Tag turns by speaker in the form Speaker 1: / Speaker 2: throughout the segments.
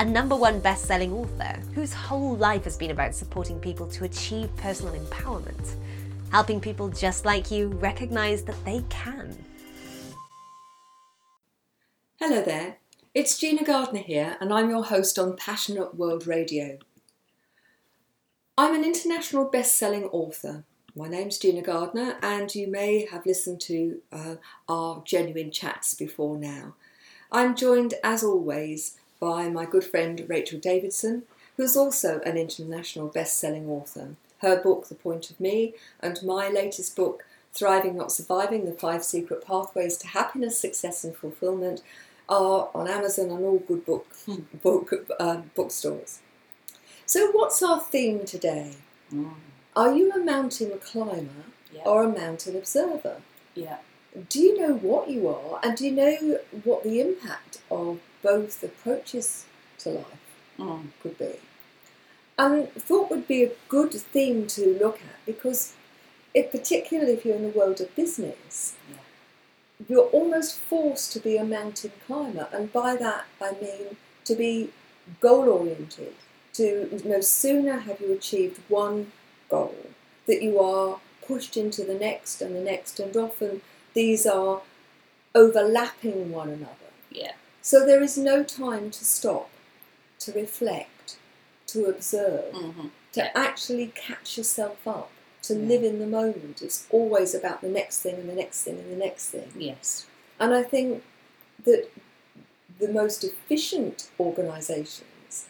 Speaker 1: a number one best selling author whose whole life has been about supporting people to achieve personal empowerment, helping people just like you recognize that they can.
Speaker 2: Hello there, it's Gina Gardner here, and I'm your host on Passionate World Radio. I'm an international best selling author. My name's Gina Gardner, and you may have listened to uh, our genuine chats before now. I'm joined, as always, by my good friend Rachel Davidson, who's also an international best selling author. Her book, The Point of Me, and my latest book, Thriving Not Surviving The Five Secret Pathways to Happiness, Success and Fulfillment, are on Amazon and all good book, book uh, bookstores. So, what's our theme today?
Speaker 3: Mm.
Speaker 2: Are you a mountain climber
Speaker 3: Yeah.
Speaker 2: or a mountain observer?
Speaker 3: Yeah.
Speaker 2: Do you know what you are, and do you know what the impact of both approaches to life
Speaker 3: Mm.
Speaker 2: could be? And thought would be a good theme to look at because, if, particularly if you're in the world of business,
Speaker 3: Yeah.
Speaker 2: you're almost forced to be a mountain climber, and by that I mean to be goal oriented. To no sooner have you achieved one goal that you are pushed into the next and the next, and often these are overlapping one another.
Speaker 3: Yeah.
Speaker 2: So there is no time to stop, to reflect, to observe,
Speaker 3: Mm-hmm.
Speaker 2: to actually catch yourself up, to
Speaker 3: Yeah.
Speaker 2: live in the moment. It's always about the next thing and the next thing and the next thing.
Speaker 3: Yes.
Speaker 2: And I think that the most efficient organisations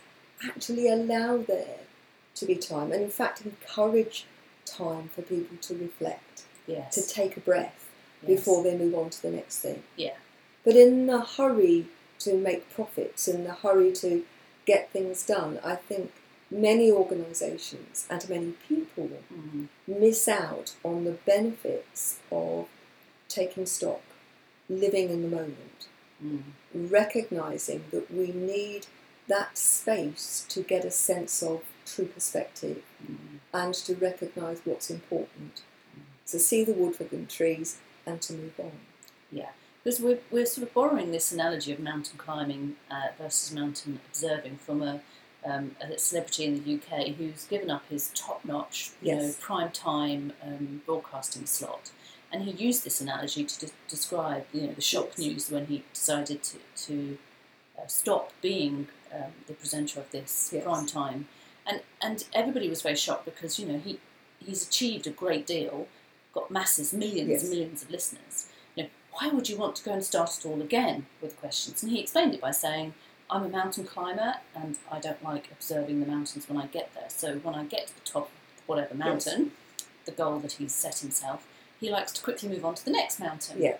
Speaker 2: actually allow there to be time and, in fact, encourage time for people to reflect,
Speaker 3: Yes.
Speaker 2: to take a breath
Speaker 3: Yes.
Speaker 2: before they move on to the next thing.
Speaker 3: Yeah.
Speaker 2: But in the hurry to make profits, in the hurry to get things done, I think many organisations and many people
Speaker 3: Mm.
Speaker 2: miss out on the benefits of taking stock, living in the moment,
Speaker 3: Mm.
Speaker 2: recognising that we need that space to get a sense of true perspective
Speaker 3: Mm.
Speaker 2: and to recognise what's important, to see the wood for the trees and to move on.
Speaker 3: Yeah. Because we're, we're sort of borrowing this analogy of mountain climbing uh, versus mountain observing from a, um, a celebrity in the UK who's given up his top-notch, you know, prime time um, broadcasting slot, and he used this analogy to de- describe, you know, the shock
Speaker 2: Yes.
Speaker 3: news when he decided to to uh, stop being um, the presenter of this
Speaker 2: Yes.
Speaker 3: prime time, and and everybody was very shocked because you know he he's achieved a great deal, got masses, millions
Speaker 2: Yes.
Speaker 3: and millions of listeners. Why would you want to go and start it all again with questions? And he explained it by saying, I'm a mountain climber and I don't like observing the mountains when I get there. So when I get to the top of whatever mountain, the goal that he's set himself, he likes to quickly move on to the next mountain.
Speaker 2: Yeah.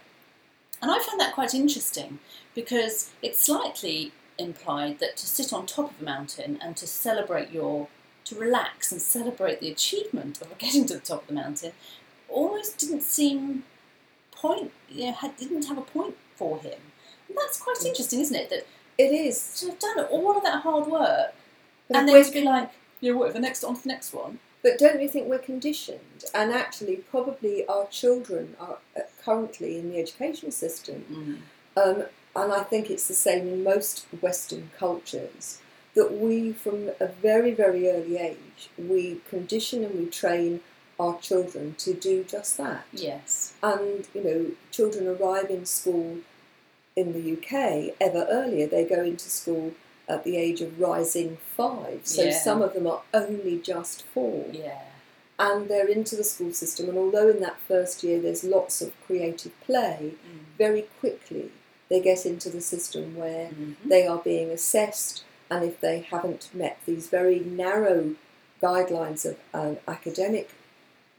Speaker 3: And I found that quite interesting because it slightly implied that to sit on top of a mountain and to celebrate your, to relax and celebrate the achievement of getting to the top of the mountain almost didn't seem point, you know, had, didn't have a point for him. And that's quite interesting, isn't it? That
Speaker 2: It is.
Speaker 3: to have done all of that hard work
Speaker 2: But
Speaker 3: and then to be like, yeah, whatever, next on to the next one.
Speaker 2: But don't you think we're conditioned? And actually, probably our children are uh, currently in the education system, um, and I think it's the same in most Western cultures, that we, from a very, very early age, we condition and we train our children to do just that.
Speaker 3: Yes.
Speaker 2: And, you know, children arrive in school in the UK ever earlier. They go into school at the age of rising five. So
Speaker 3: Yeah.
Speaker 2: some of them are only just four
Speaker 3: Yeah.
Speaker 2: and they're into the school system. And although in that first year there's lots of creative play, very quickly they get into the system where
Speaker 3: Mhm.
Speaker 2: they are being assessed, and if they haven't met these very narrow guidelines of an academic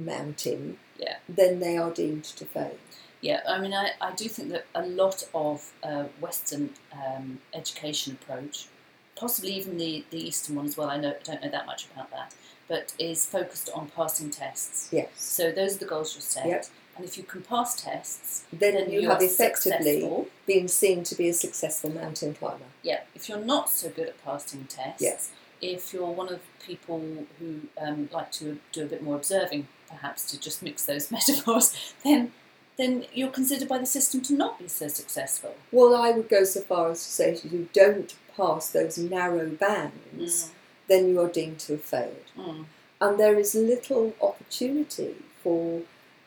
Speaker 2: mountain,
Speaker 3: Yeah.
Speaker 2: then they are deemed to fail.
Speaker 3: Yeah, I mean, I, I do think that a lot of uh, Western um, education approach, possibly even the, the Eastern one as well, I know, don't know that much about that, but is focused on passing tests.
Speaker 2: Yes.
Speaker 3: So those are the goals you set.
Speaker 2: Yep.
Speaker 3: And if you can pass tests,
Speaker 2: Then,
Speaker 3: then
Speaker 2: you have effectively
Speaker 3: successful.
Speaker 2: been seen to be a successful mountain climber.
Speaker 3: Yeah. If you're not so good at passing tests,
Speaker 2: Yes.
Speaker 3: if you're one of people who um, like to do a bit more observing, perhaps to just mix those metaphors, then then you're considered by the system to not be so successful.
Speaker 2: Well, I would go so far as to say if you don't pass those narrow bands, then you are deemed to have failed.
Speaker 3: Mm.
Speaker 2: And there is little opportunity for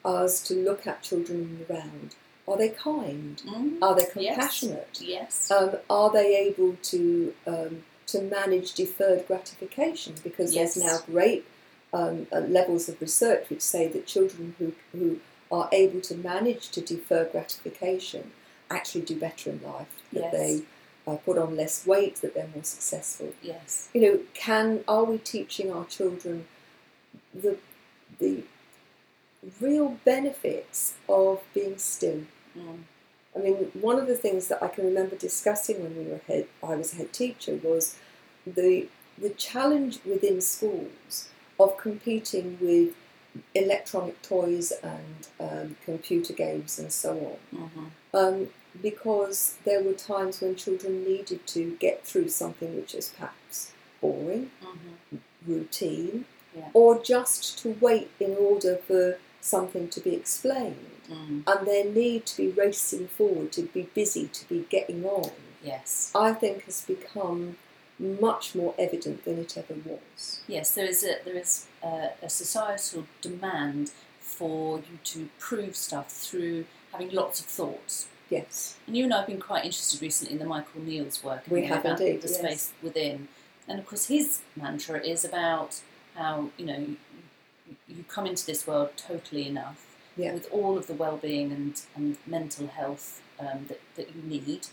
Speaker 2: us to look at children around. Are they kind?
Speaker 3: Mm.
Speaker 2: Are they
Speaker 3: Yes.
Speaker 2: compassionate?
Speaker 3: Yes.
Speaker 2: Um, are they able to um, to manage deferred gratification? Because
Speaker 3: Yes.
Speaker 2: there's now great um, uh, levels of research which say that children who, who are able to manage to defer gratification actually do better in life. That
Speaker 3: Yes.
Speaker 2: they uh, put on less weight. That they're more successful.
Speaker 3: yes.
Speaker 2: You know, can are we teaching our children the the real benefits of being still?
Speaker 3: Mm.
Speaker 2: I mean, one of the things that I can remember discussing when we were head, I was head teacher was the the challenge within schools of competing with electronic toys and um, computer games and so on,
Speaker 3: hmm
Speaker 2: um, because there were times when children needed to get through something which is perhaps boring,
Speaker 3: hmm
Speaker 2: routine,
Speaker 3: Yeah.
Speaker 2: or just to wait in order for something to be explained
Speaker 3: Mm.
Speaker 2: and their need to be racing forward, to be busy, to be getting on,
Speaker 3: Yes.
Speaker 2: I think has become much more evident than it ever was.
Speaker 3: Yes, there is a there is a, a societal demand for you to prove stuff through having lots of thoughts.
Speaker 2: Yes.
Speaker 3: And you and I have been quite interested recently in the Michael Neill's work
Speaker 2: We have
Speaker 3: about
Speaker 2: indeed,
Speaker 3: the
Speaker 2: yes.
Speaker 3: space within. And of course, his mantra is about how you know you, come into this world totally enough
Speaker 2: Yeah.
Speaker 3: with all of the well-being and, and mental health um, that, that you need,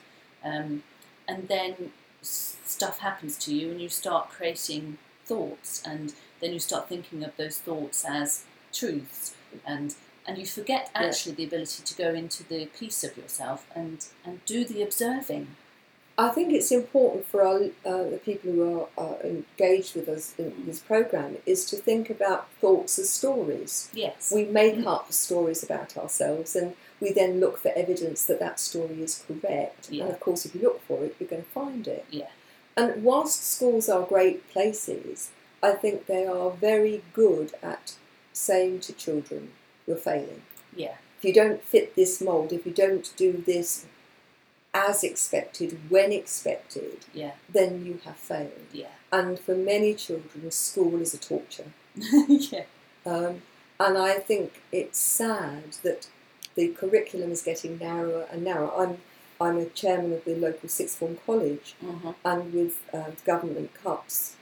Speaker 3: um, and then stuff happens to you, and you start creating thoughts, and then you start thinking of those thoughts as truths, and and you forget
Speaker 2: Yeah.
Speaker 3: actually the ability to go into the peace of yourself and and do the observing.
Speaker 2: I think it's important for our, uh, the people who are, are engaged with us in this program is to think about thoughts as stories.
Speaker 3: Yes.
Speaker 2: We make up stories about ourselves and we then look for evidence that that story is correct.
Speaker 3: Yeah.
Speaker 2: And of course, if you look for it, you're going to find it.
Speaker 3: Yeah.
Speaker 2: And whilst schools are great places, I think they are very good at saying to children, you're failing.
Speaker 3: Yeah.
Speaker 2: If you don't fit this mould, if you don't do this as expected, when expected,
Speaker 3: Yeah.
Speaker 2: then you have failed.
Speaker 3: Yeah.
Speaker 2: And for many children, school is a torture.
Speaker 3: yeah.
Speaker 2: Um, and I think it's sad that the curriculum is getting narrower and narrower. I'm I'm a chairman of the local sixth form college,
Speaker 3: hmm
Speaker 2: and with uh, government cuts,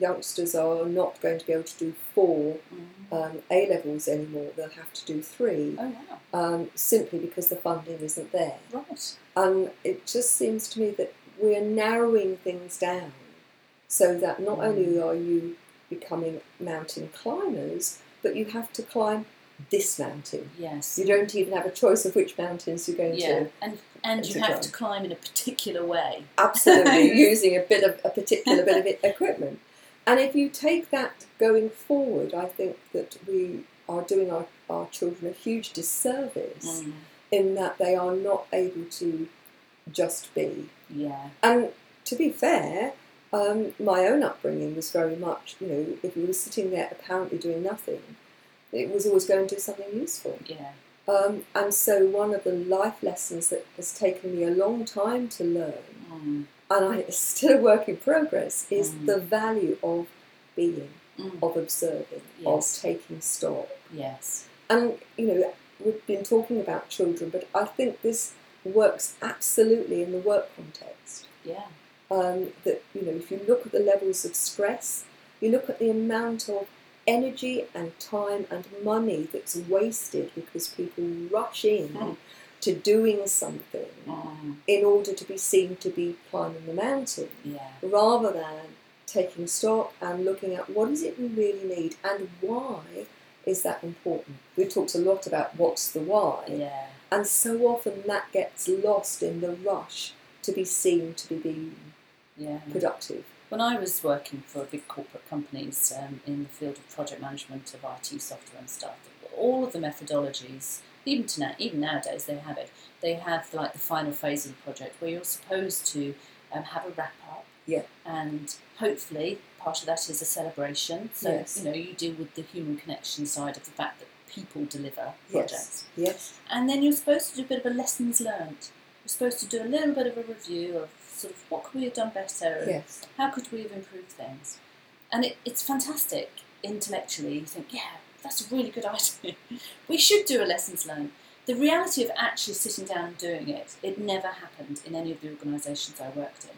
Speaker 2: youngsters are not going to be able to do four um, A levels anymore. They'll have to do three,
Speaker 3: Oh wow.
Speaker 2: um, simply because the funding isn't there.
Speaker 3: Right.
Speaker 2: And it just seems to me that we're narrowing things down so that not only are you becoming mountain climbers, but you have to climb this mountain.
Speaker 3: Yes.
Speaker 2: You don't even have a choice of which mountains you're going
Speaker 3: Yeah.
Speaker 2: to.
Speaker 3: And and
Speaker 2: to
Speaker 3: you have
Speaker 2: climb.
Speaker 3: to climb in a particular way.
Speaker 2: Absolutely, using a bit of a particular bit of equipment. And if you take that going forward, I think that we are doing our, our children a huge disservice
Speaker 3: Mm.
Speaker 2: in that they are not able to just be.
Speaker 3: Yeah.
Speaker 2: And to be fair, um, my own upbringing was very much, you know, if you were sitting there apparently doing nothing, it was always going to do something useful.
Speaker 3: Yeah.
Speaker 2: Um, and so, one of the life lessons that has taken me a long time to learn,
Speaker 3: Mm.
Speaker 2: And I it's still a work in progress, is
Speaker 3: Mm.
Speaker 2: the value of being,
Speaker 3: Mm.
Speaker 2: of observing,
Speaker 3: Yes.
Speaker 2: of taking stock.
Speaker 3: Yes.
Speaker 2: And, you know, we've been talking about children, but I think this works absolutely in the work context.
Speaker 3: Yeah.
Speaker 2: um, that you know if you look at the levels of stress, you look at the amount of energy and time and money that's wasted because people rush in
Speaker 3: Mm.
Speaker 2: to doing something
Speaker 3: Mm.
Speaker 2: in order to be seen to be climbing the mountain,
Speaker 3: Yeah.
Speaker 2: rather than taking stock and looking at what is it we really need and why is that important. we've talked a lot about what's the why,
Speaker 3: Yeah.
Speaker 2: and so often that gets lost in the rush to be seen to be being
Speaker 3: Yeah.
Speaker 2: productive.
Speaker 3: when I was working for big corporate companies um, in the field of project management of IT software and stuff, all of the methodologies, even to now, even nowadays, they have it. They have like the final phase of the project where you're supposed to um, have a wrap up,
Speaker 2: Yeah.
Speaker 3: and hopefully part of that is a celebration. So
Speaker 2: Yes.
Speaker 3: you know you deal with the human connection side of the fact that people deliver
Speaker 2: Yes.
Speaker 3: projects.
Speaker 2: Yes.
Speaker 3: And then you're supposed to do a bit of a lessons learned. You're supposed to do a little bit of a review of sort of what could we have done better and
Speaker 2: Yes.
Speaker 3: how could we have improved things. And it, it's fantastic intellectually. You think, yeah, that's a really good idea. we should do a lessons learned. The reality of actually sitting down and doing it, it never happened in any of the organisations I worked in.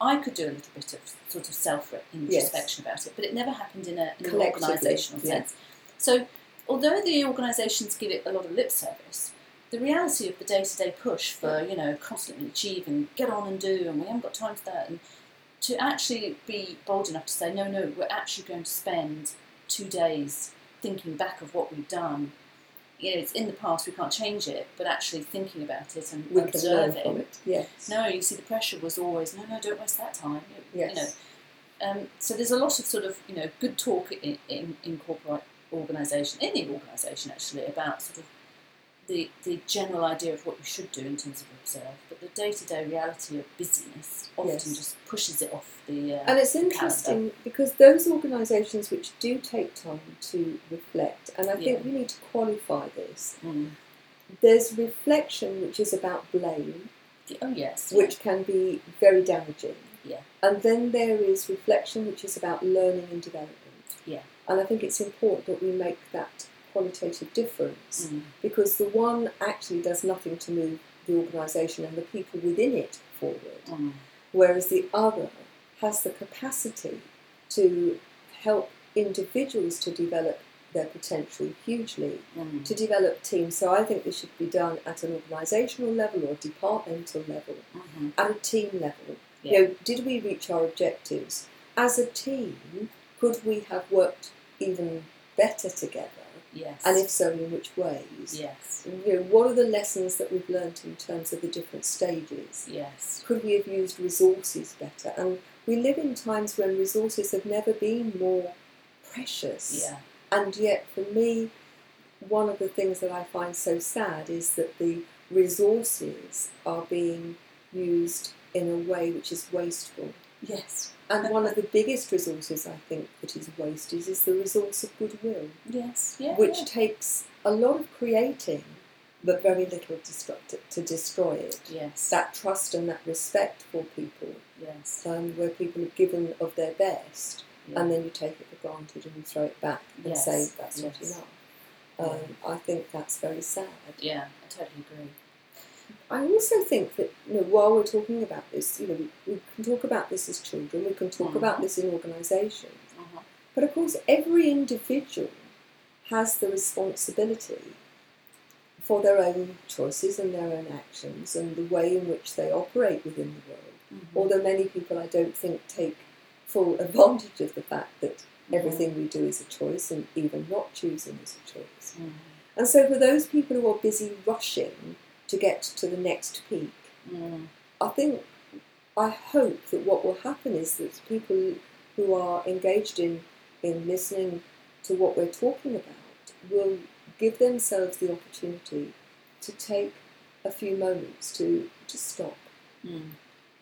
Speaker 3: I could do a little bit of sort of self introspection about it, but it never happened in, a, in an organisational
Speaker 2: yeah.
Speaker 3: sense. So, although the organisations give it a lot of lip service, the reality of the day to day push for, you know, constantly achieve and get on and do, and we haven't got time for that, and to actually be bold enough to say, no, no, we're actually going to spend two days thinking back of what we've done. You know, it's in the past, we can't change it, but actually thinking about it and
Speaker 2: We can learn
Speaker 3: observing.
Speaker 2: it. Yes.
Speaker 3: No, you see, the pressure was always, no, no, don't waste that time. You,
Speaker 2: Yes.
Speaker 3: you know, um, so there's a lot of sort of, you know, good talk in, in, in corporate organisation, any organisation actually, about sort of the, the general idea of what you should do in terms of observe, but the day to day reality of busyness often
Speaker 2: Yes.
Speaker 3: just pushes it off the. Uh,
Speaker 2: And it's interesting because those organisations which do take time to reflect, and I think
Speaker 3: Yeah.
Speaker 2: we need to qualify this,
Speaker 3: Mm.
Speaker 2: there's reflection which is about blame,
Speaker 3: Oh, yes.
Speaker 2: which can be very damaging.
Speaker 3: Yeah.
Speaker 2: And then there is reflection which is about learning and development.
Speaker 3: Yeah.
Speaker 2: And I think it's important that we make that qualitative difference
Speaker 3: Mm.
Speaker 2: because the one actually does nothing to move the organisation and the people within it forward,
Speaker 3: Mm.
Speaker 2: Whereas the other has the capacity to help individuals to develop their potential hugely,
Speaker 3: Mm.
Speaker 2: to develop teams. So I think this should be done at an organisational level or departmental level,
Speaker 3: Mhm.
Speaker 2: at a team level.
Speaker 3: Yeah.
Speaker 2: You know, did we reach our objectives? As a team, could we have worked even better together?
Speaker 3: Yes.
Speaker 2: And if so, in which ways?
Speaker 3: Yes.
Speaker 2: You know, what are the lessons that we've learnt in terms of the different stages?
Speaker 3: Yes.
Speaker 2: Could we have used resources better? And we live in times when resources have never been more precious.
Speaker 3: Yeah.
Speaker 2: And yet, for me, one of the things that I find so sad is that the resources are being used in a way which is wasteful.
Speaker 3: Yes.
Speaker 2: And one of the biggest resources I think that is wasted is the resource of goodwill,
Speaker 3: Yes. Yeah.
Speaker 2: which
Speaker 3: yeah.
Speaker 2: takes a lot of creating but very little destruct- to destroy it.
Speaker 3: Yes.
Speaker 2: That trust and that respect for people,
Speaker 3: yes.
Speaker 2: um, where people have given of their best,
Speaker 3: Yeah.
Speaker 2: and then you take it for granted and you throw it back and
Speaker 3: Yes,
Speaker 2: say that's not enough. Um, I think that's very sad.
Speaker 3: yeah. I totally agree.
Speaker 2: I also think that you know while we're talking about this, you know, we, we can talk about this as children, we can talk
Speaker 3: Mhm.
Speaker 2: about this in organisations,
Speaker 3: Uh-huh.
Speaker 2: but of course every individual has the responsibility for their own choices and their own actions and the way in which they operate within the world.
Speaker 3: Mhm.
Speaker 2: Although many people I don't think take full advantage of the fact that
Speaker 3: Mhm.
Speaker 2: everything we do is a choice and even not choosing is a choice.
Speaker 3: Mhm.
Speaker 2: And so for those people who are busy rushing to get to the next peak,
Speaker 3: Mm.
Speaker 2: I think, I hope that what will happen is that people who are engaged in, in listening to what we're talking about will give themselves the opportunity to take a few moments to, to stop,
Speaker 3: Mm.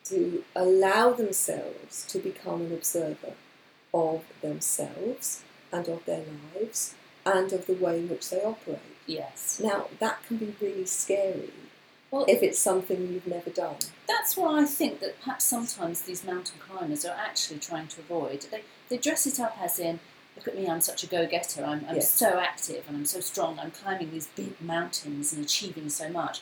Speaker 2: to allow themselves to become an observer of themselves and of their lives and of the way in which they operate.
Speaker 3: Yes.
Speaker 2: Now, that can be really scary
Speaker 3: Well,
Speaker 2: if it's something you've never done.
Speaker 3: that's why I think that perhaps sometimes these mountain climbers are actually trying to avoid. They, they dress it up as in, look at me, I'm such a go getter, I'm, I'm
Speaker 2: Yes.
Speaker 3: so active and I'm so strong, I'm climbing these big mountains and achieving so much.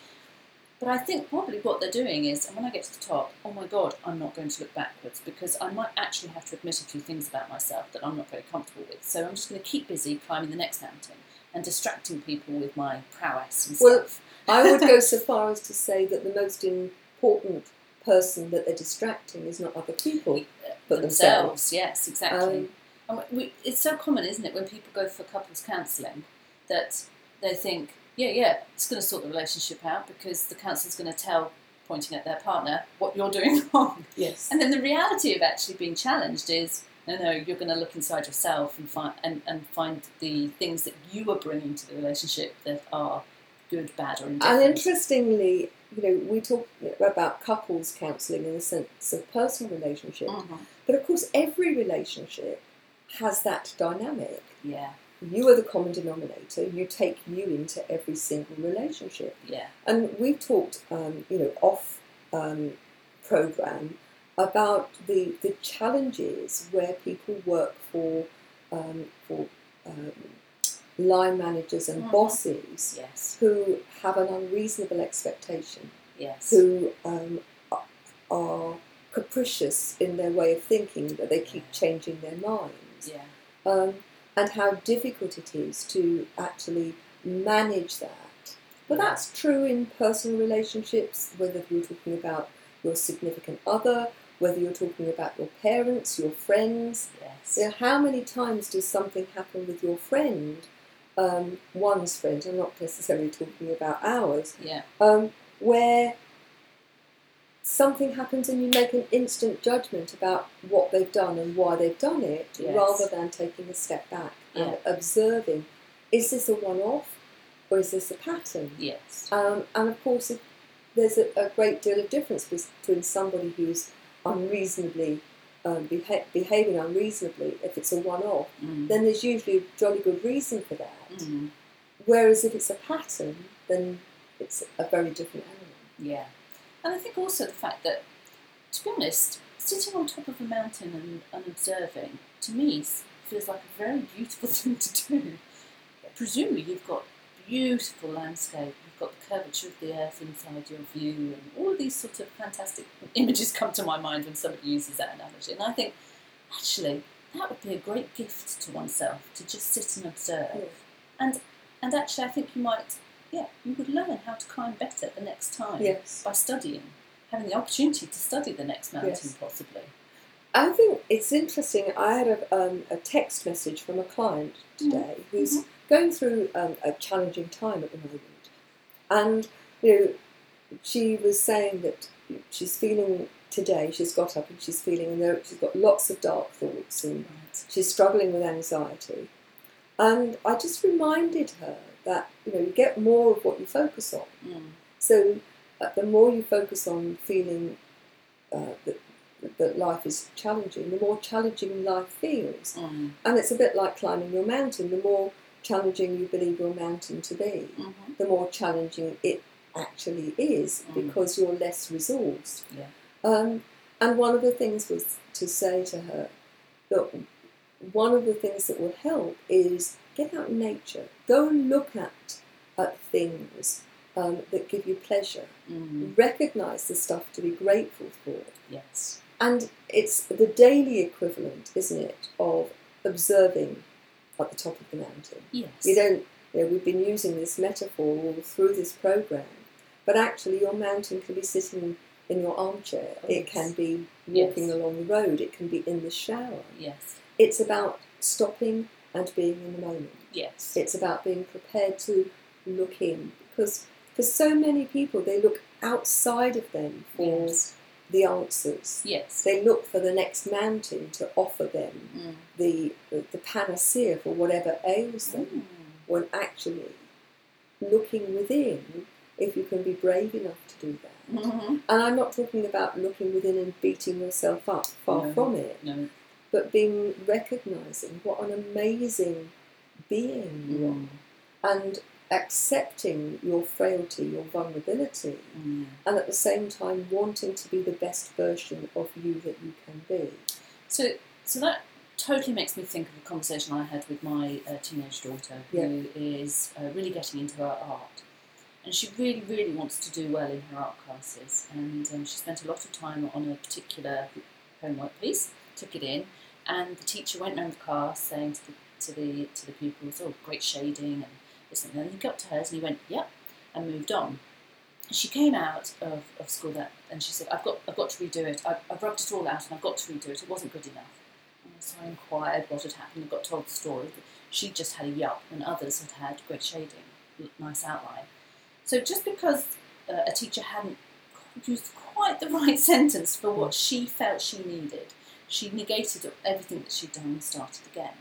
Speaker 3: But I think probably what they're doing is, and when I get to the top, oh my god, I'm not going to look backwards because I might actually have to admit a few things about myself that I'm not very comfortable with. So I'm just going to keep busy climbing the next mountain and distracting people with my prowess and
Speaker 2: Well,
Speaker 3: stuff.
Speaker 2: I would go so far as to say that the most important person that they're distracting is not other people, but themselves.
Speaker 3: Yes, exactly.
Speaker 2: Um,
Speaker 3: we, it's so common, isn't it, when people go for couples counselling, that they think, yeah, yeah, it's going to sort the relationship out because the counsellor's going to tell pointing at their partner what you're doing wrong.
Speaker 2: Yes.
Speaker 3: And then the reality of actually being challenged is no, no, you're going to look inside yourself and find and, and find the things that you are bringing to the relationship that are good, bad, or indifferent.
Speaker 2: And interestingly, you know, we talk about couples counselling in the sense of personal relationship,
Speaker 3: Mhm.
Speaker 2: but of course, every relationship has that dynamic.
Speaker 3: Yeah,
Speaker 2: You are the common denominator. You take you into every single relationship.
Speaker 3: yeah,
Speaker 2: And we've talked, um, you know, off um, program about the the challenges where people work for um, for um, line managers and
Speaker 3: Mhm.
Speaker 2: bosses
Speaker 3: yes,
Speaker 2: who have an unreasonable expectation,
Speaker 3: yes,
Speaker 2: who um, are- are capricious in their way of thinking, that they keep changing their minds.
Speaker 3: Yeah,
Speaker 2: um, and how difficult it is to actually manage that. But that's true in personal relationships, whether you're talking about your significant other, whether you're talking about your parents, your friends.
Speaker 3: yes,
Speaker 2: You know, how many times does something happen with your friend, um, one's friend, I'm not necessarily talking about ours,
Speaker 3: yeah,
Speaker 2: um, where something happens and you make an instant judgment about what they've done and why they've done it
Speaker 3: Yes.
Speaker 2: rather than taking a step back and observing is this a one off or is this a pattern?
Speaker 3: yes,
Speaker 2: Um, and of course, there's a, a great deal of difference between somebody who's unreasonably um, beha- behaving unreasonably, if it's a one off,
Speaker 3: mm.
Speaker 2: then there's usually a jolly good reason for that.
Speaker 3: Mm.
Speaker 2: Whereas if it's a pattern, then it's a very different animal.
Speaker 3: yeah. And I think also the fact that, to be honest, sitting on top of a mountain and, and observing, to me, feels like a very beautiful thing to do. Presumably, you've got beautiful landscape, you've got the curvature of the earth inside your view, and all of these sort of fantastic images come to my mind when somebody uses that analogy. And I think, actually, that would be a great gift to oneself to just sit and observe.
Speaker 2: Yeah.
Speaker 3: And and actually, I think you might, yeah, you would learn how to climb better the next time
Speaker 2: Yes.
Speaker 3: by studying, having the opportunity to study the next mountain,
Speaker 2: Yes.
Speaker 3: possibly.
Speaker 2: I think it's interesting. I had a, um, a text message from a client today who's
Speaker 3: Mhm.
Speaker 2: going through um, a challenging time at the moment, and you know, she was saying that she's feeling today. She's got up and she's feeling, and there, she's got lots of dark thoughts, and
Speaker 3: Right.
Speaker 2: she's struggling with anxiety. And I just reminded her that you know you get more of what you focus on.
Speaker 3: Mm.
Speaker 2: So uh, the more you focus on feeling uh, that, that life is challenging, the more challenging life feels.
Speaker 3: Mm.
Speaker 2: And it's a bit like climbing your mountain. The more challenging you believe your mountain to be,
Speaker 3: Mhm.
Speaker 2: the more challenging it actually is
Speaker 3: Mm.
Speaker 2: because you're less resourced.
Speaker 3: Yeah.
Speaker 2: Um, and one of the things was to say to her that one of the things that will help is get out in nature, go and look at, at things um, that give you pleasure,
Speaker 3: Mm.
Speaker 2: recognize the stuff to be grateful for.
Speaker 3: Yes.
Speaker 2: And it's the daily equivalent, isn't it, of observing at the top of the mountain.
Speaker 3: Yes.
Speaker 2: You don't, you know, we've been using this metaphor all through this program, but actually, your mountain can be sitting in your armchair, oh, it
Speaker 3: Yes.
Speaker 2: can be walking
Speaker 3: Yes.
Speaker 2: along the road, it can be in the shower.
Speaker 3: Yes.
Speaker 2: It's about stopping and being in the moment.
Speaker 3: Yes.
Speaker 2: It's about being prepared to look in because for so many people, they look outside of them for
Speaker 3: Yes.
Speaker 2: The answers.
Speaker 3: Yes.
Speaker 2: They look for the next mountain to offer them
Speaker 3: Mm.
Speaker 2: the, the, the panacea for whatever ails them,
Speaker 3: Mm.
Speaker 2: when actually looking within, if you can be brave enough to do that.
Speaker 3: Mhm.
Speaker 2: And I'm not talking about looking within and beating yourself up, far
Speaker 3: No.
Speaker 2: from it,
Speaker 3: No.
Speaker 2: but being recognizing what an amazing being you
Speaker 3: Mm.
Speaker 2: are and accepting your frailty, your vulnerability,
Speaker 3: Mm.
Speaker 2: and at the same time wanting to be the best version of you that you can be.
Speaker 3: So, so that totally makes me think of a conversation I had with my uh, teenage daughter, who is uh, really getting into her art, and she really, really wants to do well in her art classes. And um, she spent a lot of time on a particular homework piece, took it in, and the teacher went round the class saying to the to the to the pupils, "Oh, great shading," and and he got to hers and he went, "Yep," and moved on. She came out of, of school that, and she said, "I've got I've got to redo it. I've, I've rubbed it all out, and I've got to redo it. It wasn't good enough." And so I inquired what had happened and got told the story. She just had a yup, and others had had great shading, nice outline. So just because uh, a teacher hadn't used quite the right sentence for what she felt she needed. She negated everything that she'd done and started again.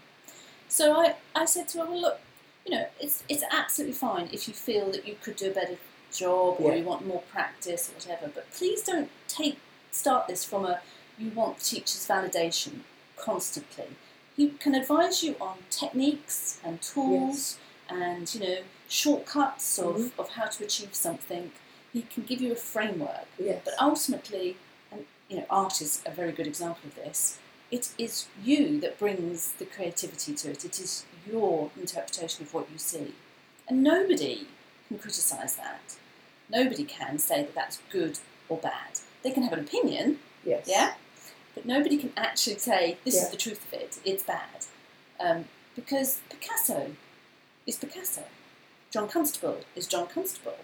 Speaker 3: So I, I said to her, well, look, you know, it's, it's absolutely fine if you feel that you could do a better job or
Speaker 2: Yeah.
Speaker 3: you want more practice or whatever, but please don't take start this from a you want teachers' validation constantly. He can advise you on techniques and tools and, you know, shortcuts of,
Speaker 2: Mhm.
Speaker 3: of how to achieve something. He can give you a framework.
Speaker 2: Yes.
Speaker 3: But ultimately, and you know, art is a very good example of this. It is you that brings the creativity to it. It is your interpretation of what you see, and nobody can criticise that. Nobody can say that that's good or bad. They can have an opinion,
Speaker 2: yes.
Speaker 3: yeah, but nobody can actually say this
Speaker 2: Yeah.
Speaker 3: is the truth of it. It's bad, um, because Picasso is Picasso. John Constable is John Constable.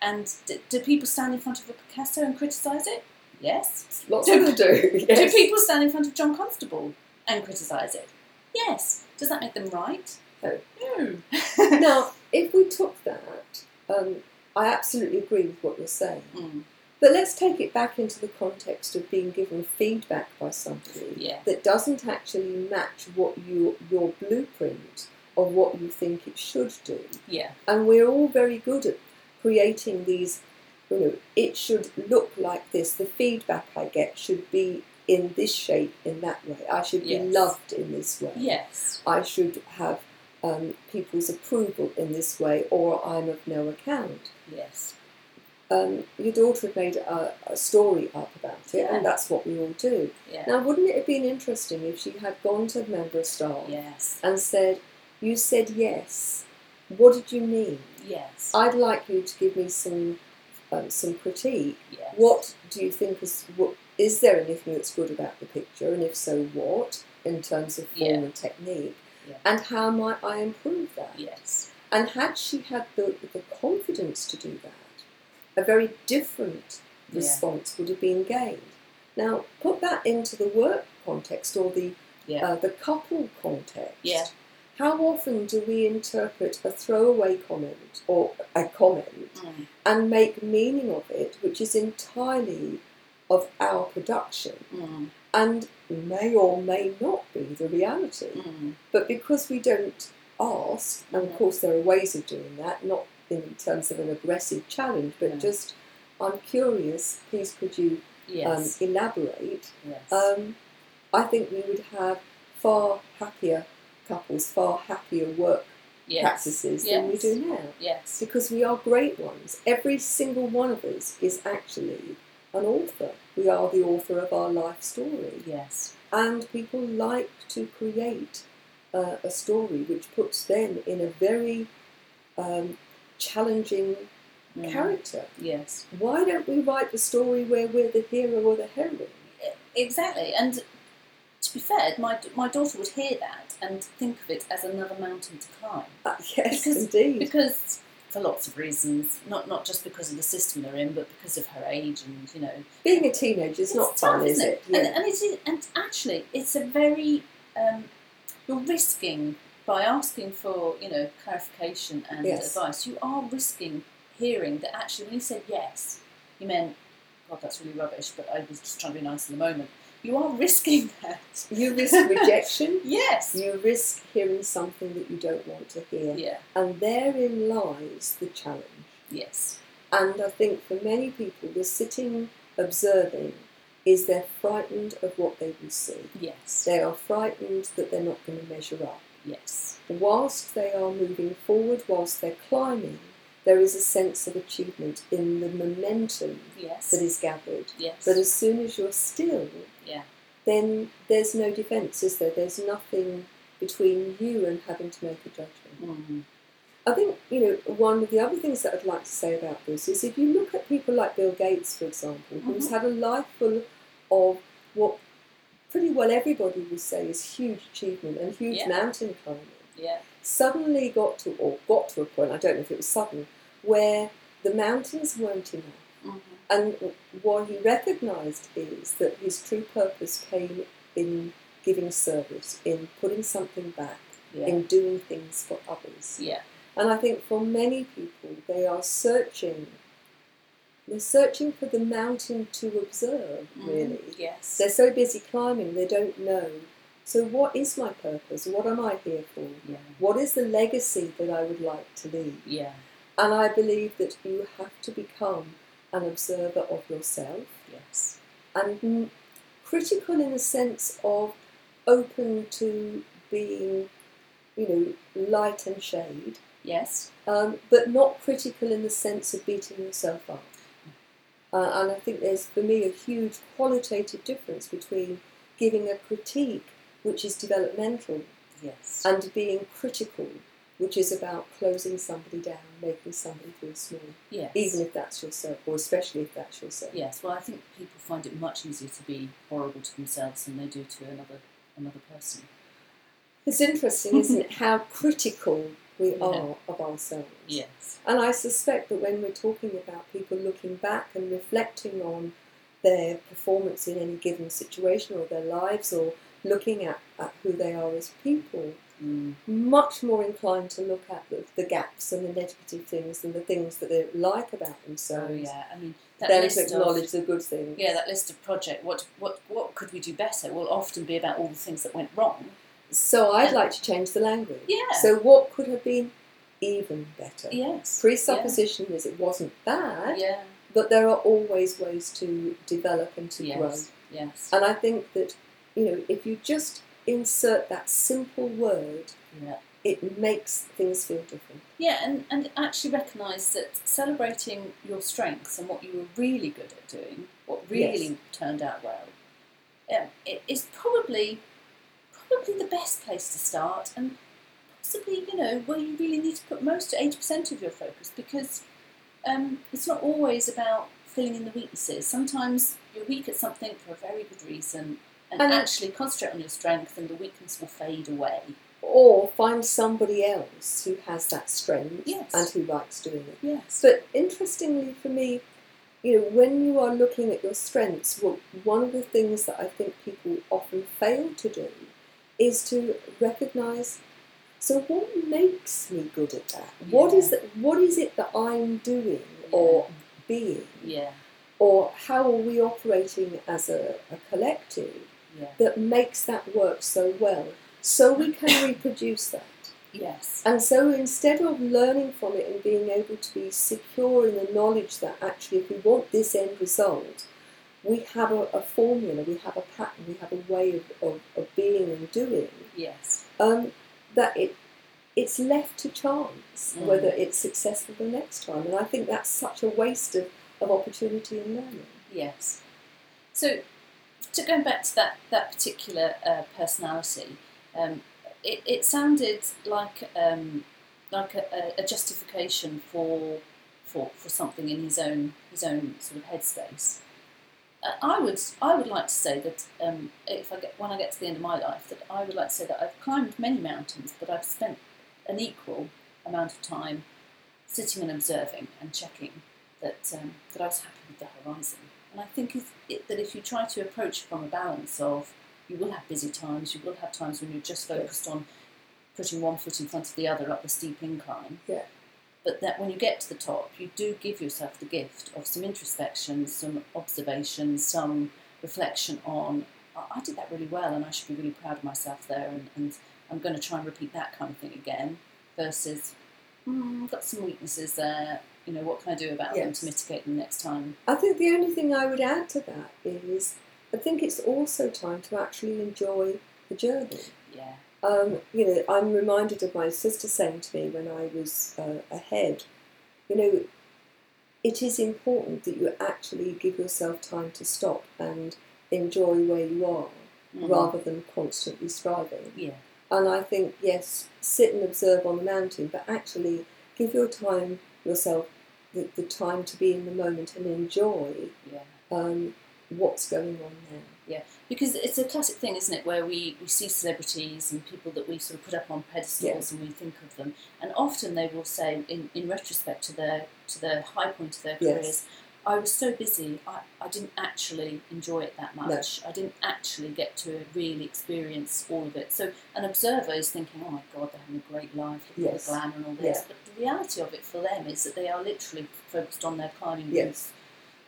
Speaker 3: And d- do people stand in front of a Picasso and criticise it? Yes.
Speaker 2: Lots
Speaker 3: Do-
Speaker 2: of them do.
Speaker 3: Do people stand in front of John Constable and criticise it? Yes. Does that make them right?
Speaker 2: No.
Speaker 3: No.
Speaker 2: now, if we took that, um, I absolutely agree with what you're saying.
Speaker 3: Mm,
Speaker 2: But let's take it back into the context of being given feedback by somebody
Speaker 3: Yeah.
Speaker 2: that doesn't actually match what you your blueprint of what you think it should do.
Speaker 3: yeah.
Speaker 2: And we're all very good at creating these, you know, it should look like this. The feedback I get should be in this shape, in that way. I should be loved in this way.
Speaker 3: Yes.
Speaker 2: I should have um, people's approval in this way, or I'm of no account.
Speaker 3: Yes.
Speaker 2: Um, your daughter had made a, a story up about it,
Speaker 3: Yeah.
Speaker 2: and that's what we all do.
Speaker 3: Yeah.
Speaker 2: Now, wouldn't it have been interesting if she had gone to a member of staff
Speaker 3: Yes.
Speaker 2: and said, You said yes. What did you mean?
Speaker 3: Yes.
Speaker 2: I'd like you to give me some um, some critique.
Speaker 3: yes.
Speaker 2: What do you think is what is there anything that's good about the picture, and if so, what in terms of form
Speaker 3: Yeah.
Speaker 2: and technique,
Speaker 3: Yeah.
Speaker 2: and how might I improve that?
Speaker 3: Yes.
Speaker 2: And had she had the, the confidence to do that, a very different
Speaker 3: Yeah.
Speaker 2: response would have been gained. Now, put that into the work context or the
Speaker 3: Yeah.
Speaker 2: uh, the couple context.
Speaker 3: Yeah.
Speaker 2: How often do we interpret a throwaway comment or a comment
Speaker 3: Mm,
Speaker 2: and make meaning of it, which is entirely of our production
Speaker 3: mm,
Speaker 2: and may or may not be the reality?
Speaker 3: mm.
Speaker 2: But because we don't ask, and of course there are ways of doing that, not in terms of an aggressive challenge, but just I'm curious, please could you
Speaker 3: Yes.
Speaker 2: um, elaborate?
Speaker 3: yes.
Speaker 2: Um, I think we would have far happier couples, far happier work
Speaker 3: yes.
Speaker 2: practices than we do now.
Speaker 3: Yes.
Speaker 2: Because we are great ones. Every single one of us is actually an author. We are the author of our life story.
Speaker 3: Yes.
Speaker 2: And people like to create uh, a story which puts them in a very um, challenging
Speaker 3: Mm.
Speaker 2: character.
Speaker 3: Yes.
Speaker 2: Why don't we write the story where we're the hero or the heroine?
Speaker 3: Exactly. And to be fair, my, my daughter would hear that and think of it as another mountain to climb.
Speaker 2: Uh, yes,
Speaker 3: Because-
Speaker 2: indeed.
Speaker 3: Because, for lots of reasons, not, not just because of the system they're in, but because of her age and, you know.
Speaker 2: Being a teenager is not fun,
Speaker 3: tough,
Speaker 2: is
Speaker 3: isn't
Speaker 2: it?
Speaker 3: And, and, it is, and actually, it's a very. Um, you're risking, by asking for, you know, clarification and
Speaker 2: Yes.
Speaker 3: advice, you are risking hearing that actually, when you said yes, you meant, God, that's really rubbish, but I was just trying to be nice in the moment. You are risking that.
Speaker 2: You risk rejection.
Speaker 3: Yes.
Speaker 2: You risk hearing something that you don't want to hear.
Speaker 3: Yeah.
Speaker 2: And therein lies the challenge.
Speaker 3: Yes.
Speaker 2: And I think for many people, the sitting observing is they're frightened of what they will see.
Speaker 3: Yes.
Speaker 2: They are frightened that they're not going to measure up.
Speaker 3: Yes.
Speaker 2: Whilst they are moving forward, whilst they're climbing, there is a sense of achievement in the momentum
Speaker 3: Yes.
Speaker 2: that is gathered.
Speaker 3: Yes.
Speaker 2: But as soon as you're still,
Speaker 3: Yeah.
Speaker 2: then there's no defence, is there? There's nothing between you and having to make a judgment.
Speaker 3: Mm.
Speaker 2: I think, you know, one of the other things that I'd like to say about this is if you look at people like Bill Gates, for example, who's
Speaker 3: Mhm.
Speaker 2: had a life full of what pretty well everybody would say is huge achievement and huge
Speaker 3: Yeah.
Speaker 2: mountain climbing,
Speaker 3: Yeah.
Speaker 2: Suddenly got to, or got to a point, I don't know if it was sudden, where the mountains weren't enough.
Speaker 3: Mhm.
Speaker 2: And what he recognised is that his true purpose came in giving service, in putting something back,
Speaker 3: Yeah.
Speaker 2: in doing things for others.
Speaker 3: Yeah.
Speaker 2: And I think for many people, they are searching they're searching for the mountain to observe,
Speaker 3: Mm,
Speaker 2: really.
Speaker 3: Yes.
Speaker 2: They're so busy climbing, they don't know. So, what is my purpose? What am I here for?
Speaker 3: Yeah.
Speaker 2: What is the legacy that I would like to leave?
Speaker 3: Yeah.
Speaker 2: And I believe that you have to become an observer of yourself
Speaker 3: Yes.
Speaker 2: and mm, critical in the sense of open to being, you know, light and shade,
Speaker 3: Yes.
Speaker 2: um, but not critical in the sense of beating yourself up. Uh, and I think there's, for me, a huge qualitative difference between giving a critique, which is developmental,
Speaker 3: Yes.
Speaker 2: and being critical, which is about closing somebody down, making somebody feel small,
Speaker 3: yes.
Speaker 2: even if that's yourself, or especially if that's your yourself.
Speaker 3: Yes. Well, I think people find it much easier to be horrible to themselves than they do to another another person.
Speaker 2: It's interesting, isn't it, how critical we
Speaker 3: Yeah.
Speaker 2: are of ourselves.
Speaker 3: Yes.
Speaker 2: And I suspect that when we're talking about people looking back and reflecting on their performance in any given situation or their lives or looking at, at who they are as people,
Speaker 3: Mm.
Speaker 2: much more inclined to look at the, the gaps and the negative things and the things that they like about themselves
Speaker 3: Oh yeah. I mean that
Speaker 2: than
Speaker 3: list
Speaker 2: to acknowledge
Speaker 3: of
Speaker 2: the good things.
Speaker 3: yeah that list of project what what what could we do better will often be about all the things that went wrong.
Speaker 2: So I'd like to change the language.
Speaker 3: Yeah.
Speaker 2: So what could have been even better?
Speaker 3: Yes.
Speaker 2: Presupposition is it wasn't bad,
Speaker 3: Yeah.
Speaker 2: but there are always ways to develop and to grow.
Speaker 3: Yes. Yes.
Speaker 2: And I think that, you know, if you just insert that simple word,
Speaker 3: Yeah.
Speaker 2: it makes things feel different.
Speaker 3: Yeah, and, and actually recognise that celebrating your strengths and what you were really good at doing, what really
Speaker 2: Yes.
Speaker 3: turned out well, um, it is probably probably the best place to start, and possibly you know where you really need to put most eighty percent of your focus because um, it's not always about filling in the weaknesses. Sometimes you're weak at something for a very good reason, and,
Speaker 2: And-
Speaker 3: actually concentrate on your strength, and the weakness will fade away.
Speaker 2: Or find somebody else who has that strength
Speaker 3: Yes.
Speaker 2: and who likes doing it.
Speaker 3: Yes.
Speaker 2: But interestingly for me, you know, when you are looking at your strengths, well, one of the things that I think people often fail to do is to recognise. So, what makes me good at that? What
Speaker 3: Yeah.
Speaker 2: is it? What is it that I'm doing or being,
Speaker 3: yeah.
Speaker 2: or how are we operating as a, a collective
Speaker 3: Yeah.
Speaker 2: that makes that work so well, so we can reproduce that?
Speaker 3: Yes.
Speaker 2: And so instead of learning from it and being able to be secure in the knowledge that actually, if we want this end result, we have a, a formula, we have a pattern, we have a way of, of, of being and doing,
Speaker 3: Yes.
Speaker 2: um, that it it's left to chance
Speaker 3: Mm.
Speaker 2: whether it's successful the next time. And I think that's such a waste of, of opportunity in learning.
Speaker 3: Yes. So, to going back to that that particular uh, personality, um, it, it sounded like um, like a, a- justification for for for something in his own his own sort of headspace. Uh, I would I would like to say that um, if I get when I get to the end of my life, that I would like to say that I've climbed many mountains, but I've spent an equal amount of time sitting and observing and checking that um, that I was happy with the horizon. And I think if, it, that if you try to approach from a balance of you will have busy times, you will have times when you're just focused on putting one foot in front of the other up the steep incline.
Speaker 2: Yeah.
Speaker 3: But that when you get to the top, you do give yourself the gift of some introspection, some observation, some reflection on, I I did that really well and I should be really proud of myself there and, and I'm going to try and repeat that kind of thing again versus, mm, I've got some weaknesses there, you know, what can I do about them to mitigate them next time?
Speaker 2: I think the only thing I would add to that is I think it's also time to actually enjoy the journey.
Speaker 3: Yeah.
Speaker 2: Um, you know, I'm reminded of my sister saying to me when I was uh, ahead, you know, it is important that you actually give yourself time to stop and enjoy where you are
Speaker 3: Mhm.
Speaker 2: rather than constantly striving.
Speaker 3: Yeah.
Speaker 2: And I think, yes, sit and observe on the mountain, but actually give your time, yourself, the, the time to be in the moment and enjoy
Speaker 3: Yeah.
Speaker 2: um, what's going on now.
Speaker 3: Yeah, because it's a classic thing, isn't it, where we, we see celebrities and people that we sort of put up on pedestals and we think of them, and often they will say, in, in retrospect to their to their high point of their
Speaker 2: Yes.
Speaker 3: I was so busy, I, I didn't actually enjoy it that much. I didn't actually get to really experience all of it. So an observer is thinking, oh my God, they're having a great life, look at
Speaker 2: Yes.
Speaker 3: the glamour and all this.
Speaker 2: Yeah.
Speaker 3: But the reality of it for them is that they are literally focused on their climbing
Speaker 2: Yes.
Speaker 3: boots,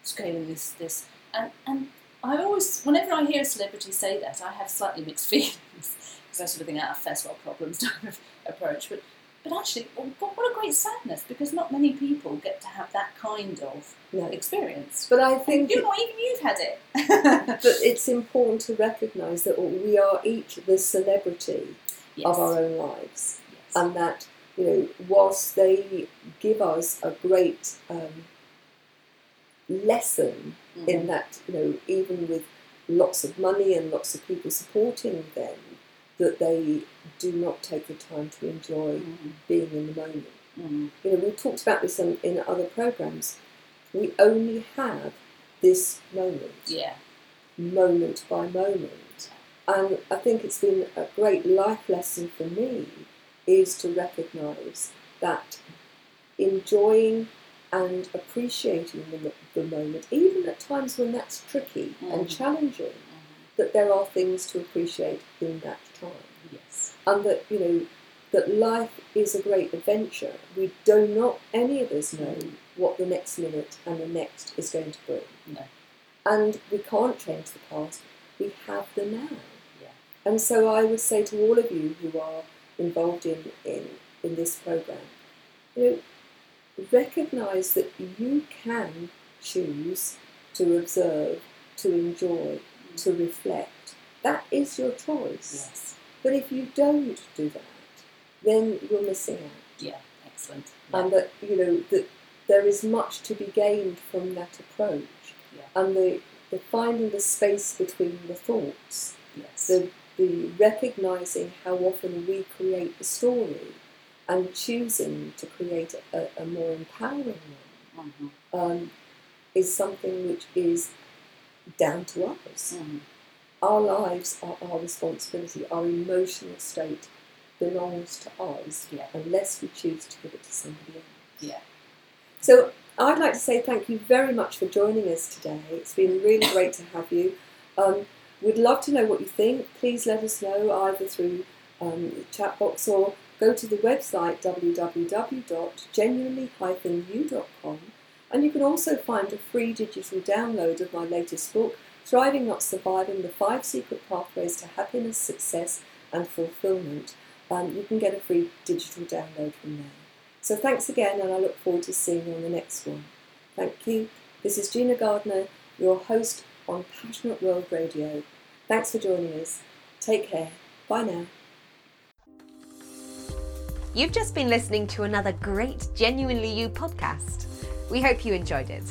Speaker 3: scaling this this and and I always whenever I hear a celebrity say that I have slightly mixed feelings because I sort of think out of first world problems type of approach but but actually oh, what what a great sadness because not many people get to have that kind of
Speaker 2: No.
Speaker 3: experience
Speaker 2: But I think
Speaker 3: you know even you've had it
Speaker 2: but it's important to recognise that we are each the celebrity
Speaker 3: yes.
Speaker 2: of our own lives,
Speaker 3: yes.
Speaker 2: and that you know, whilst they give us a great um, lesson
Speaker 3: Mm.
Speaker 2: in that, you know, even with lots of money and lots of people supporting them, that they do not take the time to enjoy
Speaker 3: Mm,
Speaker 2: being in the moment.
Speaker 3: mm,
Speaker 2: You know, we've talked about this in, in other programs. We only have this moment.
Speaker 3: yeah
Speaker 2: moment by moment. And I think it's been a great life lesson for me is to recognise that enjoying and appreciating the, the moment, even at times when that's tricky and
Speaker 3: Mhm.
Speaker 2: challenging,
Speaker 3: mm,
Speaker 2: that there are things to appreciate in that time.
Speaker 3: yes
Speaker 2: And that, you know, that life is a great adventure. We do not, any of us know mm-hmm. what the next minute and the next is going to bring.
Speaker 3: no
Speaker 2: And we can't change the past, we have the now.
Speaker 3: Yeah.
Speaker 2: And so I would say to all of you who are involved in, in, in this program, you know, recognise that you can choose to observe, to enjoy, to mm-hmm. reflect. That is your choice.
Speaker 3: yes
Speaker 2: But if you don't do that, then you're missing out.
Speaker 3: yeah excellent
Speaker 2: And that, you know, that there is much to be gained from that approach.
Speaker 3: Yeah.
Speaker 2: And the, the finding the space between the thoughts,
Speaker 3: yes
Speaker 2: the, the recognizing how often we create the story and choosing to create a, a more empowering one
Speaker 3: Mhm,
Speaker 2: um, is something which is down to us.
Speaker 3: mhm.
Speaker 2: Our lives are our responsibility, our emotional state belongs to us
Speaker 3: Yeah.
Speaker 2: unless we choose to give it to somebody else.
Speaker 3: Yeah.
Speaker 2: So I'd like to say thank you very much for joining us today. It's been really great to have you. Um, we'd love to know what you think. Please let us know either through um, the chat box or go to the website www.genuinely-u.com and you can also find a free digital download of my latest book, Thriving Not Surviving The Five Secret Pathways to Happiness, Success and Fulfillment. Um, you can get a free digital download from there. So thanks again, and I look forward to seeing you on the next one. Thank you. This is Gina Gardner, your host on Passionate World Radio. Thanks for joining us. Take care. Bye now.
Speaker 1: You've just been listening to another great Genuinely You podcast. We hope you enjoyed it.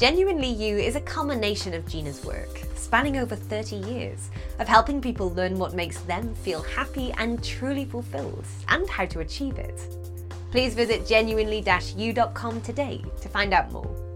Speaker 1: Genuinely You is a culmination of Gina's work, spanning over 30 years, of helping people learn what makes them feel happy and truly fulfilled, and how to achieve it. Please visit genuinely-u.com today to find out more.